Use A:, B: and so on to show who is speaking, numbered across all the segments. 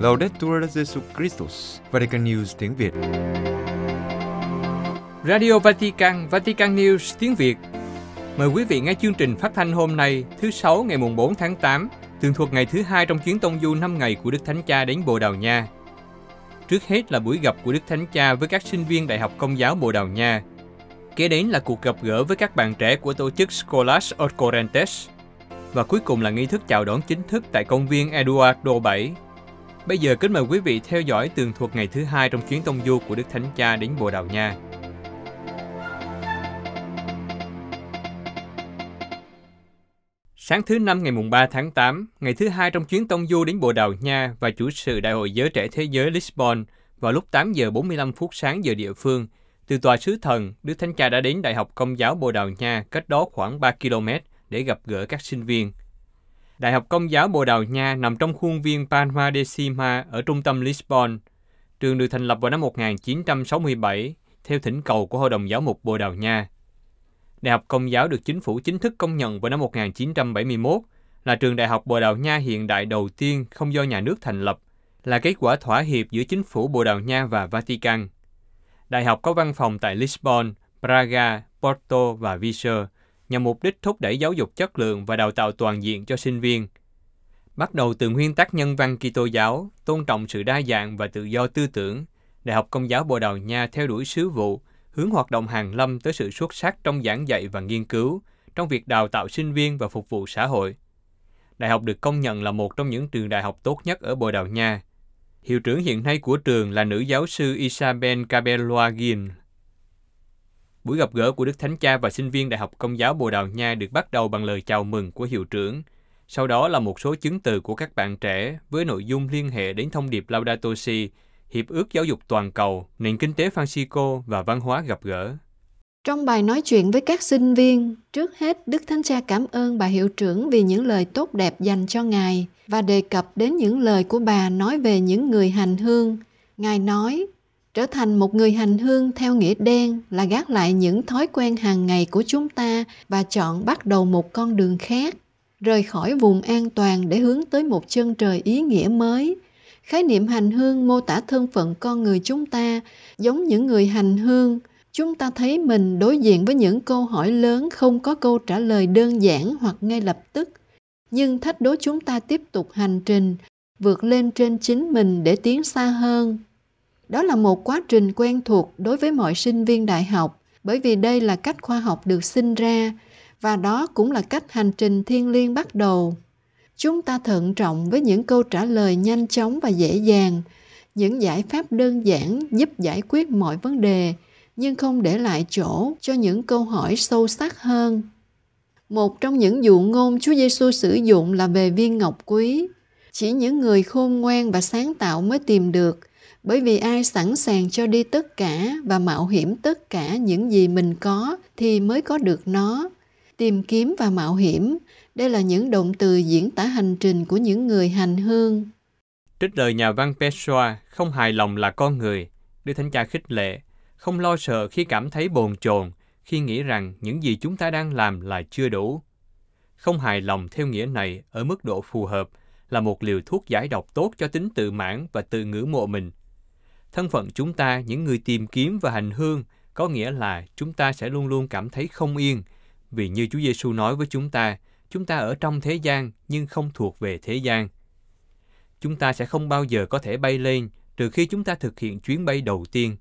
A: Laudetur Jesu Christus, Vatican News tiếng Việt.
B: Radio Vatican, Vatican News tiếng Việt. Mời quý vị nghe chương trình phát thanh hôm nay, thứ Sáu ngày mùng 4 tháng 8, tường thuộc ngày thứ hai trong chuyến tông du 5 ngày của Đức Thánh Cha đến Bồ Đào Nha. Trước hết là buổi gặp của Đức Thánh Cha với các sinh viên Đại học Công giáo Bồ Đào Nha. Kế đến là cuộc gặp gỡ với các bạn trẻ của tổ chức Scholas Orcorentes. Và cuối cùng là nghi thức chào đón chính thức tại công viên Eduardo VII. Bây giờ kính mời quý vị theo dõi tường thuật ngày thứ hai trong chuyến tông du của Đức Thánh Cha đến Bồ Đào Nha. Sáng thứ Năm ngày mùng 3 tháng 8, ngày thứ hai trong chuyến tông du đến Bồ Đào Nha và chủ sự Đại hội Giới Trẻ Thế Giới Lisbon vào lúc 8 giờ 45 phút sáng giờ địa phương, từ tòa sứ thần, Đức Thánh Cha đã đến Đại học Công giáo Bồ Đào Nha cách đó khoảng 3 km để gặp gỡ các sinh viên. Đại học Công giáo Bồ Đào Nha nằm trong khuôn viên Palma de Cima ở trung tâm Lisbon. Trường được thành lập vào năm 1967 theo thỉnh cầu của Hội đồng Giáo mục Bồ Đào Nha. Đại học Công giáo được chính phủ chính thức công nhận vào năm 1971 là trường đại học Bồ Đào Nha hiện đại đầu tiên không do nhà nước thành lập, là kết quả thỏa hiệp giữa chính phủ Bồ Đào Nha và Vatican. Đại học có văn phòng tại Lisbon, Braga, Porto và Viseu, nhằm mục đích thúc đẩy giáo dục chất lượng và đào tạo toàn diện cho sinh viên. Bắt đầu từ nguyên tắc nhân văn Kitô giáo, tôn trọng sự đa dạng và tự do tư tưởng, Đại học Công giáo Bồ Đào Nha theo đuổi sứ vụ, hướng hoạt động hàng lâm tới sự xuất sắc trong giảng dạy và nghiên cứu, trong việc đào tạo sinh viên và phục vụ xã hội. Đại học được công nhận là một trong những trường đại học tốt nhất ở Bồ Đào Nha. Hiệu trưởng hiện nay của trường là nữ giáo sư Isabel Cabelloa Gin. Buổi gặp gỡ của Đức Thánh Cha và sinh viên Đại học Công giáo Bồ Đào Nha được bắt đầu bằng lời chào mừng của hiệu trưởng. Sau đó là một số chứng từ của các bạn trẻ với nội dung liên hệ đến thông điệp Laudato Si, Hiệp ước Giáo dục Toàn cầu, nền kinh tế Francisco và văn hóa gặp gỡ.
C: Trong bài nói chuyện với các sinh viên, trước hết Đức Thánh Cha cảm ơn bà hiệu trưởng vì những lời tốt đẹp dành cho Ngài và đề cập đến những lời của bà nói về những người hành hương. Ngài nói, trở thành một người hành hương theo nghĩa đen là gác lại những thói quen hàng ngày của chúng ta và chọn bắt đầu một con đường khác, rời khỏi vùng an toàn để hướng tới một chân trời ý nghĩa mới. Khái niệm hành hương mô tả thân phận con người chúng ta giống những người hành hương. Chúng ta thấy mình đối diện với những câu hỏi lớn không có câu trả lời đơn giản hoặc ngay lập tức. Nhưng thách đố chúng ta tiếp tục hành trình, vượt lên trên chính mình để tiến xa hơn đó là một quá trình quen thuộc đối với mọi sinh viên đại học bởi vì đây là cách khoa học được sinh ra và đó cũng là cách hành trình thiên liêng bắt đầu chúng ta thận trọng với những câu trả lời nhanh chóng và dễ dàng những giải pháp đơn giản giúp giải quyết mọi vấn đề nhưng không để lại chỗ cho những câu hỏi sâu sắc hơn một trong những dụ ngôn Chúa Giêsu sử dụng là về viên ngọc quý. Chỉ những người khôn ngoan và sáng tạo mới tìm được, bởi vì ai sẵn sàng cho đi tất cả và mạo hiểm tất cả những gì mình có thì mới có được nó. Tìm kiếm và mạo hiểm, đây là những động từ diễn tả hành trình của những người hành hương.
B: Trích lời nhà văn Pessoa, không hài lòng là con người. Đức Thánh Cha khích lệ, không lo sợ khi cảm thấy bồn chồn, khi nghĩ rằng những gì chúng ta đang làm là chưa đủ. Không hài lòng theo nghĩa này ở mức độ phù hợp là một liều thuốc giải độc tốt cho tính tự mãn và tự ngưỡng mộ mình. Thân phận chúng ta, những người tìm kiếm và hành hương, có nghĩa là chúng ta sẽ luôn luôn cảm thấy không yên, vì như Chúa Giêsu nói với chúng ta, chúng ta ở trong thế gian nhưng không thuộc về thế gian. Chúng ta sẽ không bao giờ có thể bay lên trừ khi chúng ta thực hiện chuyến bay đầu tiên.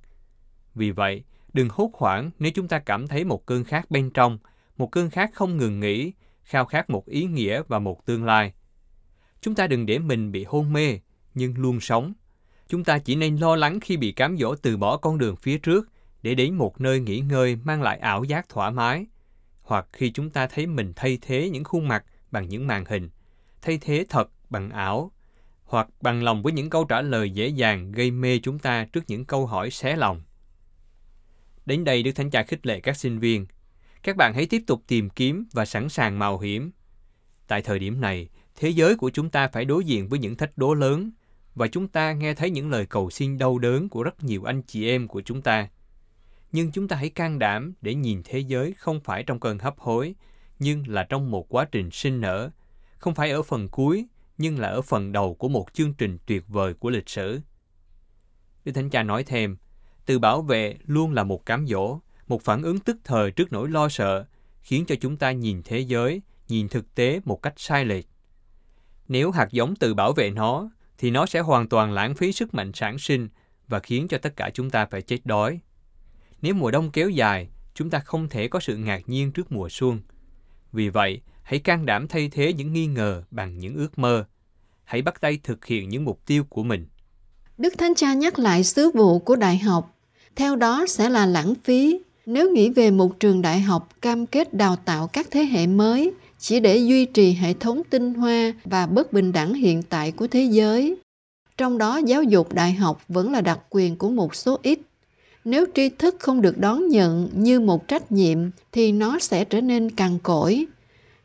B: Vì vậy, đừng hốt hoảng nếu chúng ta cảm thấy một cơn khát bên trong, một cơn khát không ngừng nghỉ, khao khát một ý nghĩa và một tương lai. Chúng ta đừng để mình bị hôn mê, nhưng luôn sống. Chúng ta chỉ nên lo lắng khi bị cám dỗ từ bỏ con đường phía trước để đến một nơi nghỉ ngơi mang lại ảo giác thoải mái – hoặc khi chúng ta thấy mình thay thế những khuôn mặt bằng những màn hình, thay thế thật bằng ảo, hoặc bằng lòng với những câu trả lời dễ dàng gây mê chúng ta trước những câu hỏi xé lòng. Đến đây Đức Thánh Cha khích lệ các sinh viên. Các bạn hãy tiếp tục tìm kiếm và sẵn sàng mạo hiểm. Tại thời điểm này, thế giới của chúng ta phải đối diện với những thách đố lớn và chúng ta nghe thấy những lời cầu xin đau đớn của rất nhiều anh chị em của chúng ta nhưng chúng ta hãy can đảm để nhìn thế giới không phải trong cơn hấp hối, nhưng là trong một quá trình sinh nở, không phải ở phần cuối, nhưng là ở phần đầu của một chương trình tuyệt vời của lịch sử. Đức Thánh Cha nói thêm, từ bảo vệ luôn là một cám dỗ, một phản ứng tức thời trước nỗi lo sợ, khiến cho chúng ta nhìn thế giới, nhìn thực tế một cách sai lệch. Nếu hạt giống tự bảo vệ nó, thì nó sẽ hoàn toàn lãng phí sức mạnh sản sinh và khiến cho tất cả chúng ta phải chết đói. Nếu mùa đông kéo dài, chúng ta không thể có sự ngạc nhiên trước mùa xuân. Vì vậy, hãy can đảm thay thế những nghi ngờ bằng những ước mơ. Hãy bắt tay thực hiện những mục tiêu của mình.
C: Đức Thánh Cha nhắc lại sứ vụ của đại học. Theo đó sẽ là lãng phí nếu nghĩ về một trường đại học cam kết đào tạo các thế hệ mới chỉ để duy trì hệ thống tinh hoa và bất bình đẳng hiện tại của thế giới. Trong đó giáo dục đại học vẫn là đặc quyền của một số ít. Nếu tri thức không được đón nhận như một trách nhiệm thì nó sẽ trở nên cằn cỗi.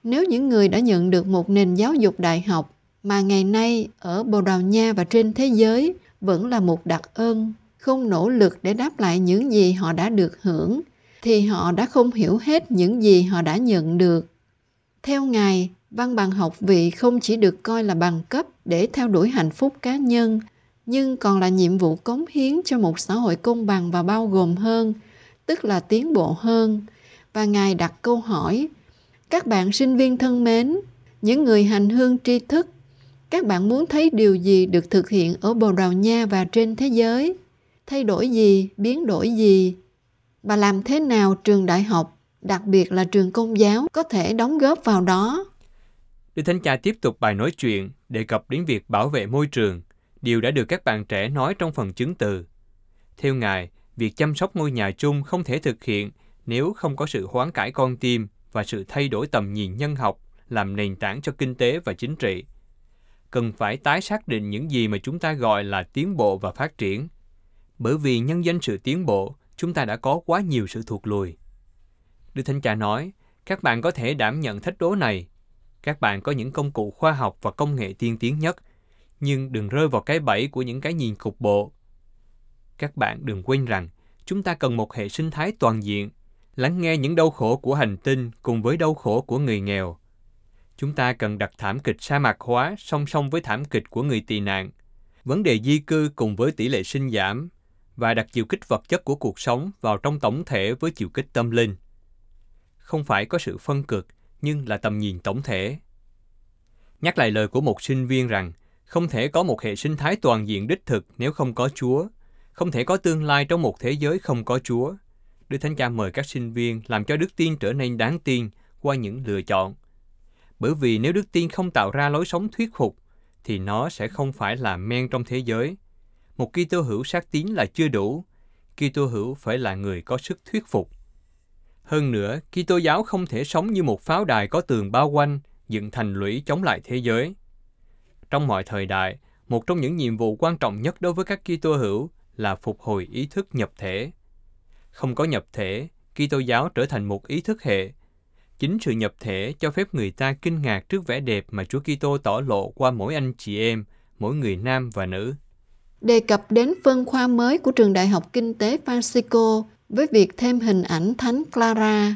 C: Nếu những người đã nhận được một nền giáo dục đại học mà ngày nay ở Bồ Đào Nha và trên thế giới vẫn là một đặc ơn, không nỗ lực để đáp lại những gì họ đã được hưởng, thì họ đã không hiểu hết những gì họ đã nhận được. Theo Ngài, văn bằng học vị không chỉ được coi là bằng cấp để theo đuổi hạnh phúc cá nhân, nhưng còn là nhiệm vụ cống hiến cho một xã hội công bằng và bao gồm hơn, tức là tiến bộ hơn. Và Ngài đặt câu hỏi, các bạn sinh viên thân mến, những người hành hương tri thức, các bạn muốn thấy điều gì được thực hiện ở Bồ Đào Nha và trên thế giới? Thay đổi gì, biến đổi gì? Và làm thế nào trường đại học, đặc biệt là trường công giáo, có thể đóng góp vào đó?
B: Đức Thánh Cha tiếp tục bài nói chuyện đề cập đến việc bảo vệ môi trường, điều đã được các bạn trẻ nói trong phần chứng từ. Theo Ngài, việc chăm sóc ngôi nhà chung không thể thực hiện nếu không có sự hoán cải con tim và sự thay đổi tầm nhìn nhân học làm nền tảng cho kinh tế và chính trị. Cần phải tái xác định những gì mà chúng ta gọi là tiến bộ và phát triển. Bởi vì nhân danh sự tiến bộ, chúng ta đã có quá nhiều sự thuộc lùi. Đức Thánh Cha nói, các bạn có thể đảm nhận thách đố này. Các bạn có những công cụ khoa học và công nghệ tiên tiến nhất, nhưng đừng rơi vào cái bẫy của những cái nhìn cục bộ. Các bạn đừng quên rằng, chúng ta cần một hệ sinh thái toàn diện, lắng nghe những đau khổ của hành tinh cùng với đau khổ của người nghèo. Chúng ta cần đặt thảm kịch sa mạc hóa song song với thảm kịch của người tị nạn, vấn đề di cư cùng với tỷ lệ sinh giảm và đặt chiều kích vật chất của cuộc sống vào trong tổng thể với chiều kích tâm linh. Không phải có sự phân cực, nhưng là tầm nhìn tổng thể. Nhắc lại lời của một sinh viên rằng, không thể có một hệ sinh thái toàn diện đích thực nếu không có Chúa, không thể có tương lai trong một thế giới không có Chúa. Đức Thánh Cha mời các sinh viên làm cho đức tin trở nên đáng tin qua những lựa chọn. Bởi vì nếu đức tin không tạo ra lối sống thuyết phục, thì nó sẽ không phải là men trong thế giới, một Kitô hữu xác tín là chưa đủ, Kitô hữu phải là người có sức thuyết phục. Hơn nữa, Kitô giáo không thể sống như một pháo đài có tường bao quanh, dựng thành lũy chống lại thế giới. Trong mọi thời đại, một trong những nhiệm vụ quan trọng nhất đối với các Kitô hữu là phục hồi ý thức nhập thể. Không có nhập thể, Kitô giáo trở thành một ý thức hệ. Chính sự nhập thể cho phép người ta kinh ngạc trước vẻ đẹp mà Chúa Kitô tỏ lộ qua mỗi anh chị em, mỗi người nam và nữ
C: đề cập đến phân khoa mới của trường Đại học Kinh tế Francisco với việc thêm hình ảnh Thánh Clara.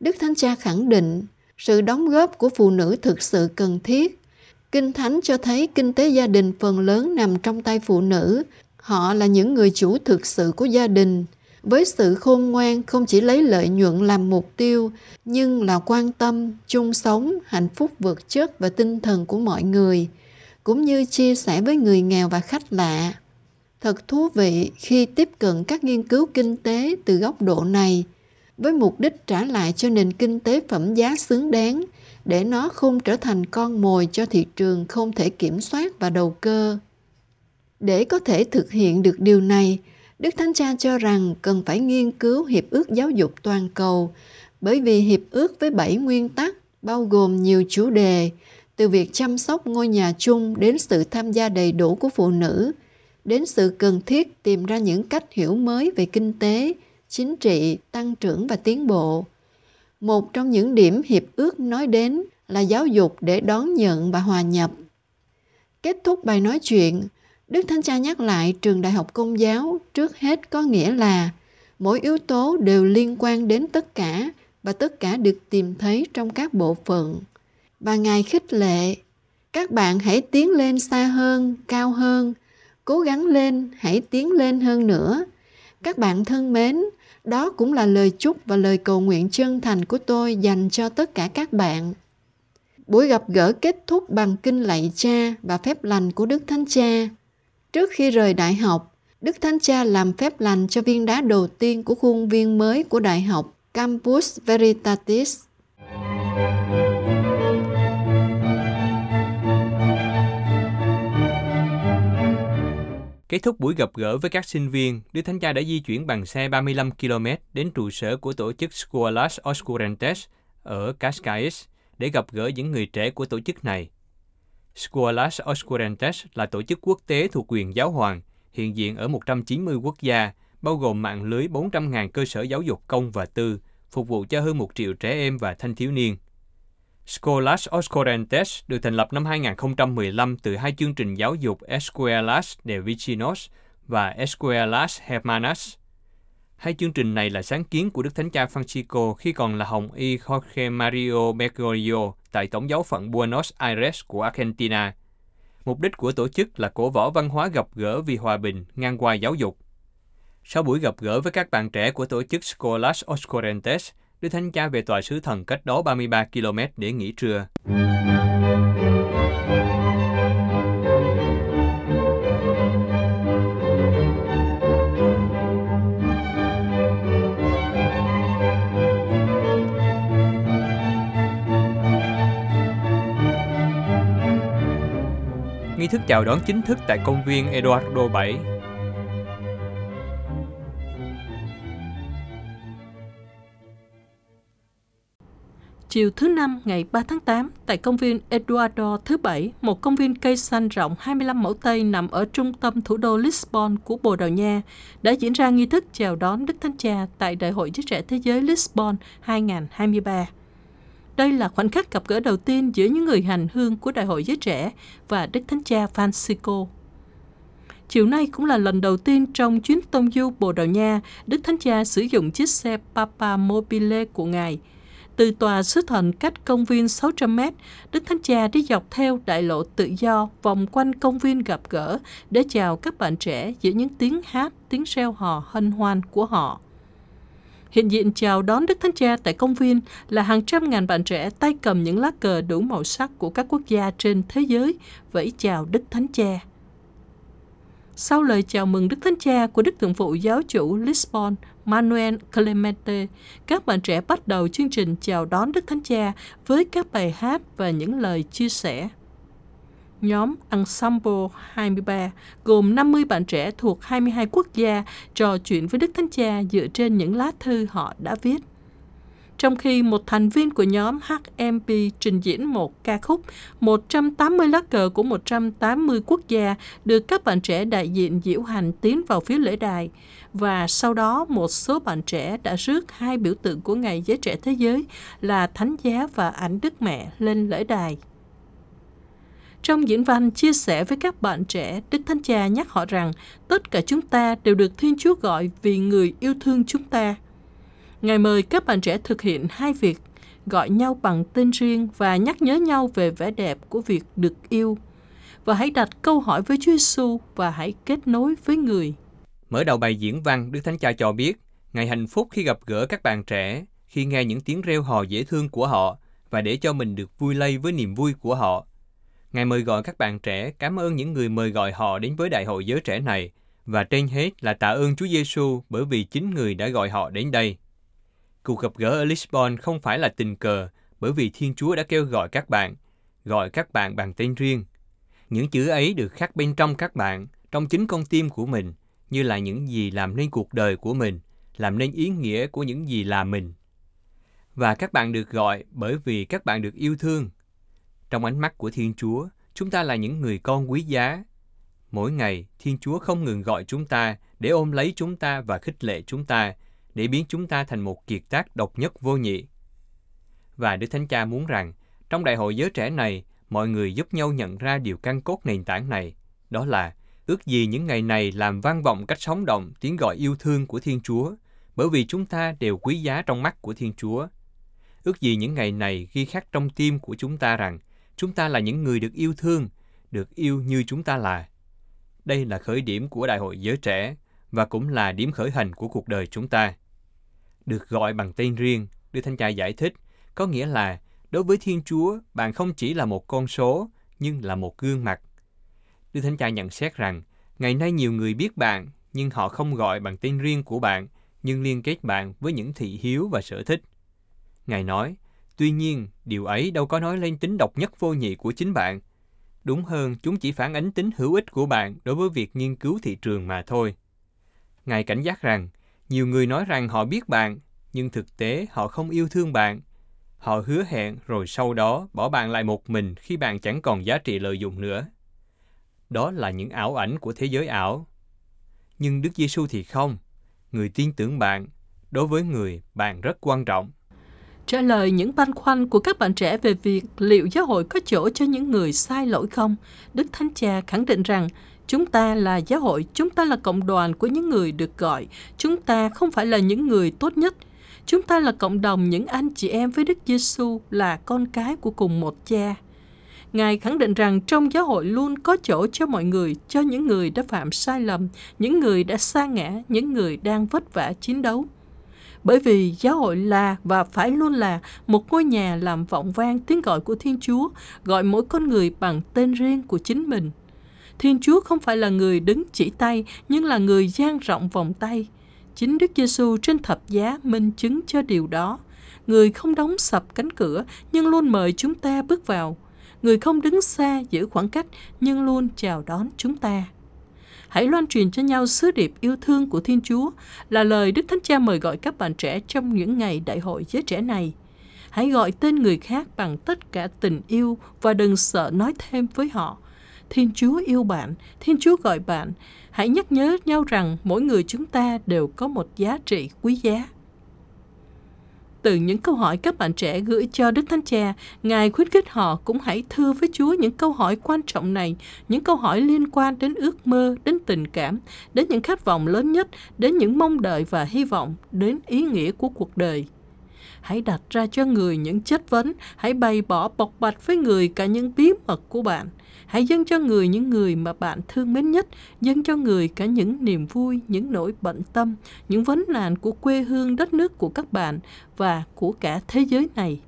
C: Đức Thánh Cha khẳng định sự đóng góp của phụ nữ thực sự cần thiết. Kinh Thánh cho thấy kinh tế gia đình phần lớn nằm trong tay phụ nữ. Họ là những người chủ thực sự của gia đình, với sự khôn ngoan không chỉ lấy lợi nhuận làm mục tiêu, nhưng là quan tâm, chung sống, hạnh phúc vật chất và tinh thần của mọi người – cũng như chia sẻ với người nghèo và khách lạ. Thật thú vị khi tiếp cận các nghiên cứu kinh tế từ góc độ này với mục đích trả lại cho nền kinh tế phẩm giá xứng đáng để nó không trở thành con mồi cho thị trường không thể kiểm soát và đầu cơ. Để có thể thực hiện được điều này, Đức Thánh Cha cho rằng cần phải nghiên cứu Hiệp ước Giáo dục Toàn cầu bởi vì Hiệp ước với bảy nguyên tắc bao gồm nhiều chủ đề từ việc chăm sóc ngôi nhà chung đến sự tham gia đầy đủ của phụ nữ, đến sự cần thiết tìm ra những cách hiểu mới về kinh tế, chính trị, tăng trưởng và tiến bộ. Một trong những điểm hiệp ước nói đến là giáo dục để đón nhận và hòa nhập. Kết thúc bài nói chuyện, Đức Thánh Cha nhắc lại trường đại học công giáo trước hết có nghĩa là mỗi yếu tố đều liên quan đến tất cả và tất cả được tìm thấy trong các bộ phận. Và Ngài khích lệ, các bạn hãy tiến lên xa hơn, cao hơn, cố gắng lên, hãy tiến lên hơn nữa. Các bạn thân mến, đó cũng là lời chúc và lời cầu nguyện chân thành của tôi dành cho tất cả các bạn. Buổi gặp gỡ kết thúc bằng kinh lạy cha và phép lành của Đức Thánh Cha. Trước khi rời đại học, Đức Thánh Cha làm phép lành cho viên đá đầu tiên của khuôn viên mới của đại học Campus Veritatis.
B: Kết thúc buổi gặp gỡ với các sinh viên, Đức Thánh Cha đã di chuyển bằng xe 35 km đến trụ sở của tổ chức Scuolas Oscurantes ở Cascais để gặp gỡ những người trẻ của tổ chức này. Scuolas Oscurantes là tổ chức quốc tế thuộc quyền giáo hoàng, hiện diện ở 190 quốc gia, bao gồm mạng lưới 400.000 cơ sở giáo dục công và tư, phục vụ cho hơn một triệu trẻ em và thanh thiếu niên. Scholas Oscorentes được thành lập năm 2015 từ hai chương trình giáo dục Escuelas de Vecinos và Escuelas Hermanas. Hai chương trình này là sáng kiến của Đức Thánh Cha Francisco khi còn là Hồng Y Jorge Mario Bergoglio tại Tổng giáo phận Buenos Aires của Argentina. Mục đích của tổ chức là cổ võ văn hóa gặp gỡ vì hòa bình ngang qua giáo dục. Sau buổi gặp gỡ với các bạn trẻ của tổ chức Scholas Oscorentes, Đức Thánh Cha về tòa sứ thần cách đó 33 km để nghỉ trưa. Nghi thức chào đón chính thức tại công viên Eduardo VII
D: Chiều thứ Năm ngày 3 tháng 8, tại công viên Eduardo thứ Bảy, một công viên cây xanh rộng 25 mẫu Tây nằm ở trung tâm thủ đô Lisbon của Bồ Đào Nha, đã diễn ra nghi thức chào đón Đức Thánh Cha tại Đại hội Giới Trẻ Thế Giới Lisbon 2023. Đây là khoảnh khắc gặp gỡ đầu tiên giữa những người hành hương của Đại hội Giới Trẻ và Đức Thánh Cha Francisco. Chiều nay cũng là lần đầu tiên trong chuyến tông du Bồ Đào Nha, Đức Thánh Cha sử dụng chiếc xe Papa Mobile của Ngài – từ tòa sứ thần cách công viên 600 mét, Đức Thánh Cha đi dọc theo đại lộ tự do vòng quanh công viên gặp gỡ để chào các bạn trẻ giữa những tiếng hát, tiếng reo hò hân hoan của họ. Hiện diện chào đón Đức Thánh Cha tại công viên là hàng trăm ngàn bạn trẻ tay cầm những lá cờ đủ màu sắc của các quốc gia trên thế giới vẫy chào Đức Thánh Cha. Sau lời chào mừng Đức Thánh Cha của Đức Thượng phụ Giáo chủ Lisbon, Manuel Clemente, các bạn trẻ bắt đầu chương trình chào đón Đức Thánh Cha với các bài hát và những lời chia sẻ. Nhóm Ensemble 23 gồm 50 bạn trẻ thuộc 22 quốc gia trò chuyện với Đức Thánh Cha dựa trên những lá thư họ đã viết trong khi một thành viên của nhóm HMP trình diễn một ca khúc 180 lá cờ của 180 quốc gia được các bạn trẻ đại diện diễu hành tiến vào phía lễ đài và sau đó một số bạn trẻ đã rước hai biểu tượng của Ngày Giới Trẻ Thế Giới là Thánh Giá và Ảnh Đức Mẹ lên lễ đài. Trong diễn văn chia sẻ với các bạn trẻ, Đức Thánh Cha nhắc họ rằng tất cả chúng ta đều được Thiên Chúa gọi vì người yêu thương chúng ta – Ngài mời các bạn trẻ thực hiện hai việc, gọi nhau bằng tên riêng và nhắc nhớ nhau về vẻ đẹp của việc được yêu. Và hãy đặt câu hỏi với Chúa Giêsu và hãy kết nối với người.
B: Mở đầu bài diễn văn, Đức Thánh Cha cho biết, Ngài hạnh phúc khi gặp gỡ các bạn trẻ, khi nghe những tiếng reo hò dễ thương của họ và để cho mình được vui lây với niềm vui của họ. Ngài mời gọi các bạn trẻ cảm ơn những người mời gọi họ đến với đại hội giới trẻ này và trên hết là tạ ơn Chúa Giêsu bởi vì chính người đã gọi họ đến đây. Cuộc gặp gỡ ở Lisbon không phải là tình cờ bởi vì Thiên Chúa đã kêu gọi các bạn, gọi các bạn bằng tên riêng. Những chữ ấy được khắc bên trong các bạn, trong chính con tim của mình, như là những gì làm nên cuộc đời của mình, làm nên ý nghĩa của những gì là mình. Và các bạn được gọi bởi vì các bạn được yêu thương. Trong ánh mắt của Thiên Chúa, chúng ta là những người con quý giá. Mỗi ngày, Thiên Chúa không ngừng gọi chúng ta để ôm lấy chúng ta và khích lệ chúng ta để biến chúng ta thành một kiệt tác độc nhất vô nhị. Và Đức Thánh Cha muốn rằng, trong đại hội giới trẻ này, mọi người giúp nhau nhận ra điều căn cốt nền tảng này, đó là ước gì những ngày này làm vang vọng cách sống động tiếng gọi yêu thương của Thiên Chúa, bởi vì chúng ta đều quý giá trong mắt của Thiên Chúa. Ước gì những ngày này ghi khắc trong tim của chúng ta rằng chúng ta là những người được yêu thương, được yêu như chúng ta là. Đây là khởi điểm của Đại hội Giới Trẻ và cũng là điểm khởi hành của cuộc đời chúng ta. Được gọi bằng tên riêng, Đức Thánh Cha giải thích, có nghĩa là đối với Thiên Chúa, bạn không chỉ là một con số, nhưng là một gương mặt. Đức Thánh Cha nhận xét rằng, ngày nay nhiều người biết bạn, nhưng họ không gọi bằng tên riêng của bạn, nhưng liên kết bạn với những thị hiếu và sở thích. Ngài nói, tuy nhiên, điều ấy đâu có nói lên tính độc nhất vô nhị của chính bạn. Đúng hơn, chúng chỉ phản ánh tính hữu ích của bạn đối với việc nghiên cứu thị trường mà thôi. Ngài cảnh giác rằng, nhiều người nói rằng họ biết bạn, nhưng thực tế họ không yêu thương bạn. Họ hứa hẹn rồi sau đó bỏ bạn lại một mình khi bạn chẳng còn giá trị lợi dụng nữa. Đó là những ảo ảnh của thế giới ảo. Nhưng Đức Giêsu thì không. Người tin tưởng bạn, đối với người bạn rất quan trọng.
D: Trả lời những băn khoăn của các bạn trẻ về việc liệu giáo hội có chỗ cho những người sai lỗi không, Đức Thánh Cha khẳng định rằng chúng ta là giáo hội, chúng ta là cộng đoàn của những người được gọi, chúng ta không phải là những người tốt nhất. Chúng ta là cộng đồng những anh chị em với Đức Giêsu là con cái của cùng một cha. Ngài khẳng định rằng trong giáo hội luôn có chỗ cho mọi người, cho những người đã phạm sai lầm, những người đã xa ngã, những người đang vất vả chiến đấu bởi vì giáo hội là và phải luôn là một ngôi nhà làm vọng vang tiếng gọi của Thiên Chúa, gọi mỗi con người bằng tên riêng của chính mình. Thiên Chúa không phải là người đứng chỉ tay, nhưng là người dang rộng vòng tay. Chính Đức Giêsu trên thập giá minh chứng cho điều đó. Người không đóng sập cánh cửa, nhưng luôn mời chúng ta bước vào. Người không đứng xa giữ khoảng cách, nhưng luôn chào đón chúng ta hãy loan truyền cho nhau sứ điệp yêu thương của Thiên Chúa là lời Đức Thánh Cha mời gọi các bạn trẻ trong những ngày đại hội giới trẻ này. Hãy gọi tên người khác bằng tất cả tình yêu và đừng sợ nói thêm với họ. Thiên Chúa yêu bạn, Thiên Chúa gọi bạn. Hãy nhắc nhớ nhau rằng mỗi người chúng ta đều có một giá trị quý giá. Từ những câu hỏi các bạn trẻ gửi cho Đức Thánh Cha, Ngài khuyến khích họ cũng hãy thưa với Chúa những câu hỏi quan trọng này, những câu hỏi liên quan đến ước mơ, đến tình cảm, đến những khát vọng lớn nhất, đến những mong đợi và hy vọng, đến ý nghĩa của cuộc đời. Hãy đặt ra cho người những chất vấn, hãy bày bỏ bộc bạch với người cả những bí mật của bạn. Hãy dâng cho người những người mà bạn thương mến nhất, dâng cho người cả những niềm vui, những nỗi bận tâm, những vấn nạn của quê hương đất nước của các bạn và của cả thế giới này.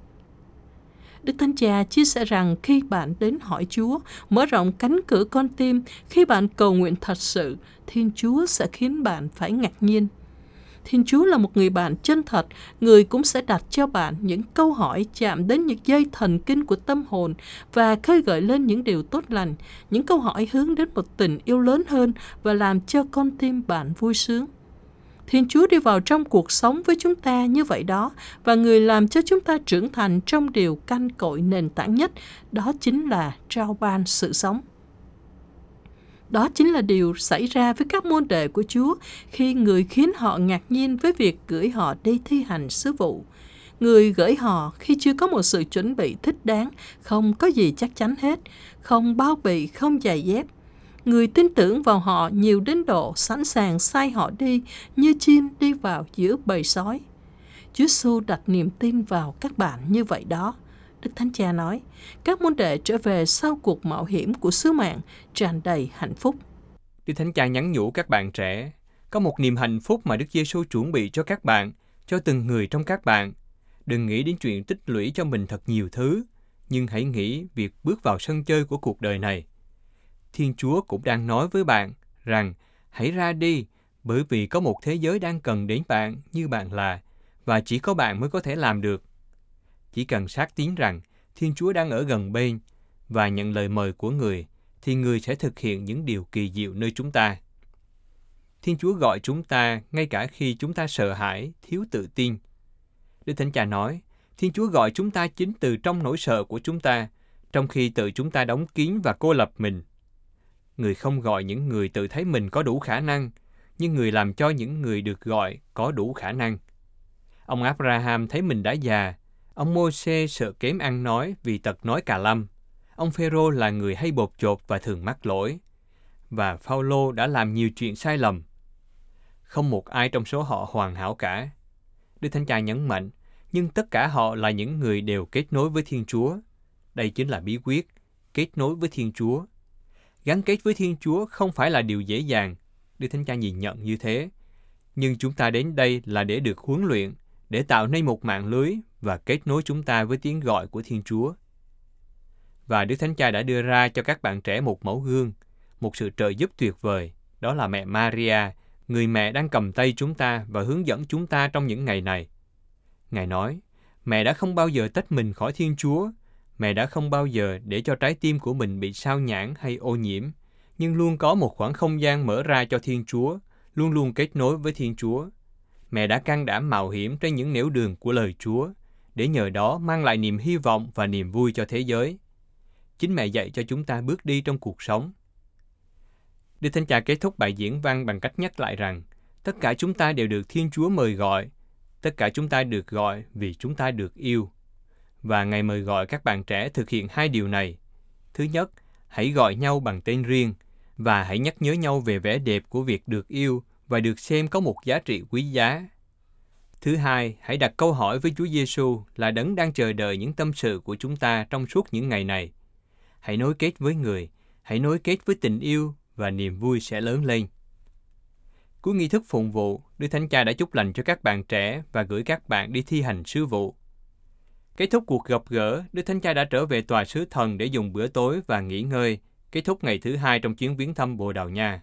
D: Đức Thánh Cha chia sẻ rằng khi bạn đến hỏi Chúa, mở rộng cánh cửa con tim, khi bạn cầu nguyện thật sự, Thiên Chúa sẽ khiến bạn phải ngạc nhiên. Thiên Chúa là một người bạn chân thật, người cũng sẽ đặt cho bạn những câu hỏi chạm đến những dây thần kinh của tâm hồn và khơi gợi lên những điều tốt lành, những câu hỏi hướng đến một tình yêu lớn hơn và làm cho con tim bạn vui sướng. Thiên Chúa đi vào trong cuộc sống với chúng ta như vậy đó và người làm cho chúng ta trưởng thành trong điều căn cội nền tảng nhất, đó chính là trao ban sự sống. Đó chính là điều xảy ra với các môn đệ của Chúa khi người khiến họ ngạc nhiên với việc gửi họ đi thi hành sứ vụ. Người gửi họ khi chưa có một sự chuẩn bị thích đáng, không có gì chắc chắn hết, không bao bì, không giày dép. Người tin tưởng vào họ nhiều đến độ sẵn sàng sai họ đi như chim đi vào giữa bầy sói. Chúa Giêsu đặt niềm tin vào các bạn như vậy đó. Đức Thánh Cha nói, các môn đệ trở về sau cuộc mạo hiểm của sứ mạng tràn đầy hạnh phúc.
B: Đức Thánh Cha nhắn nhủ các bạn trẻ, có một niềm hạnh phúc mà Đức Giêsu chuẩn bị cho các bạn, cho từng người trong các bạn. Đừng nghĩ đến chuyện tích lũy cho mình thật nhiều thứ, nhưng hãy nghĩ việc bước vào sân chơi của cuộc đời này. Thiên Chúa cũng đang nói với bạn rằng hãy ra đi, bởi vì có một thế giới đang cần đến bạn như bạn là, và chỉ có bạn mới có thể làm được. Chỉ cần xác tín rằng Thiên Chúa đang ở gần bên và nhận lời mời của người, thì người sẽ thực hiện những điều kỳ diệu nơi chúng ta. Thiên Chúa gọi chúng ta ngay cả khi chúng ta sợ hãi, thiếu tự tin. Đức Thánh Cha nói, Thiên Chúa gọi chúng ta chính từ trong nỗi sợ của chúng ta, trong khi tự chúng ta đóng kín và cô lập mình. Người không gọi những người tự thấy mình có đủ khả năng, nhưng người làm cho những người được gọi có đủ khả năng. Ông Abraham thấy mình đã già, Ông Môi-se sợ kém ăn nói vì tật nói cà lâm. Ông Phêrô là người hay bột chột và thường mắc lỗi. Và Phaolô đã làm nhiều chuyện sai lầm. Không một ai trong số họ hoàn hảo cả. Đức Thánh Cha nhấn mạnh, nhưng tất cả họ là những người đều kết nối với Thiên Chúa. Đây chính là bí quyết, kết nối với Thiên Chúa. Gắn kết với Thiên Chúa không phải là điều dễ dàng, Đức Thánh Cha nhìn nhận như thế. Nhưng chúng ta đến đây là để được huấn luyện, để tạo nên một mạng lưới và kết nối chúng ta với tiếng gọi của Thiên Chúa. Và Đức Thánh Cha đã đưa ra cho các bạn trẻ một mẫu gương, một sự trợ giúp tuyệt vời, đó là mẹ Maria, người mẹ đang cầm tay chúng ta và hướng dẫn chúng ta trong những ngày này. Ngài nói, mẹ đã không bao giờ tách mình khỏi Thiên Chúa, mẹ đã không bao giờ để cho trái tim của mình bị sao nhãn hay ô nhiễm, nhưng luôn có một khoảng không gian mở ra cho Thiên Chúa, luôn luôn kết nối với Thiên Chúa. Mẹ đã can đảm mạo hiểm trên những nẻo đường của lời Chúa, để nhờ đó mang lại niềm hy vọng và niềm vui cho thế giới. Chính mẹ dạy cho chúng ta bước đi trong cuộc sống. Đức Thánh Cha kết thúc bài diễn văn bằng cách nhắc lại rằng, tất cả chúng ta đều được Thiên Chúa mời gọi, tất cả chúng ta được gọi vì chúng ta được yêu. Và Ngài mời gọi các bạn trẻ thực hiện hai điều này. Thứ nhất, hãy gọi nhau bằng tên riêng và hãy nhắc nhớ nhau về vẻ đẹp của việc được yêu và được xem có một giá trị quý giá. Thứ hai, hãy đặt câu hỏi với Chúa Giêsu là đấng đang chờ đợi những tâm sự của chúng ta trong suốt những ngày này. Hãy nối kết với người, hãy nối kết với tình yêu và niềm vui sẽ lớn lên. Cuối nghi thức phụng vụ, Đức Thánh Cha đã chúc lành cho các bạn trẻ và gửi các bạn đi thi hành sứ vụ. Kết thúc cuộc gặp gỡ, Đức Thánh Cha đã trở về tòa sứ thần để dùng bữa tối và nghỉ ngơi, kết thúc ngày thứ hai trong chuyến viếng thăm Bồ Đào Nha.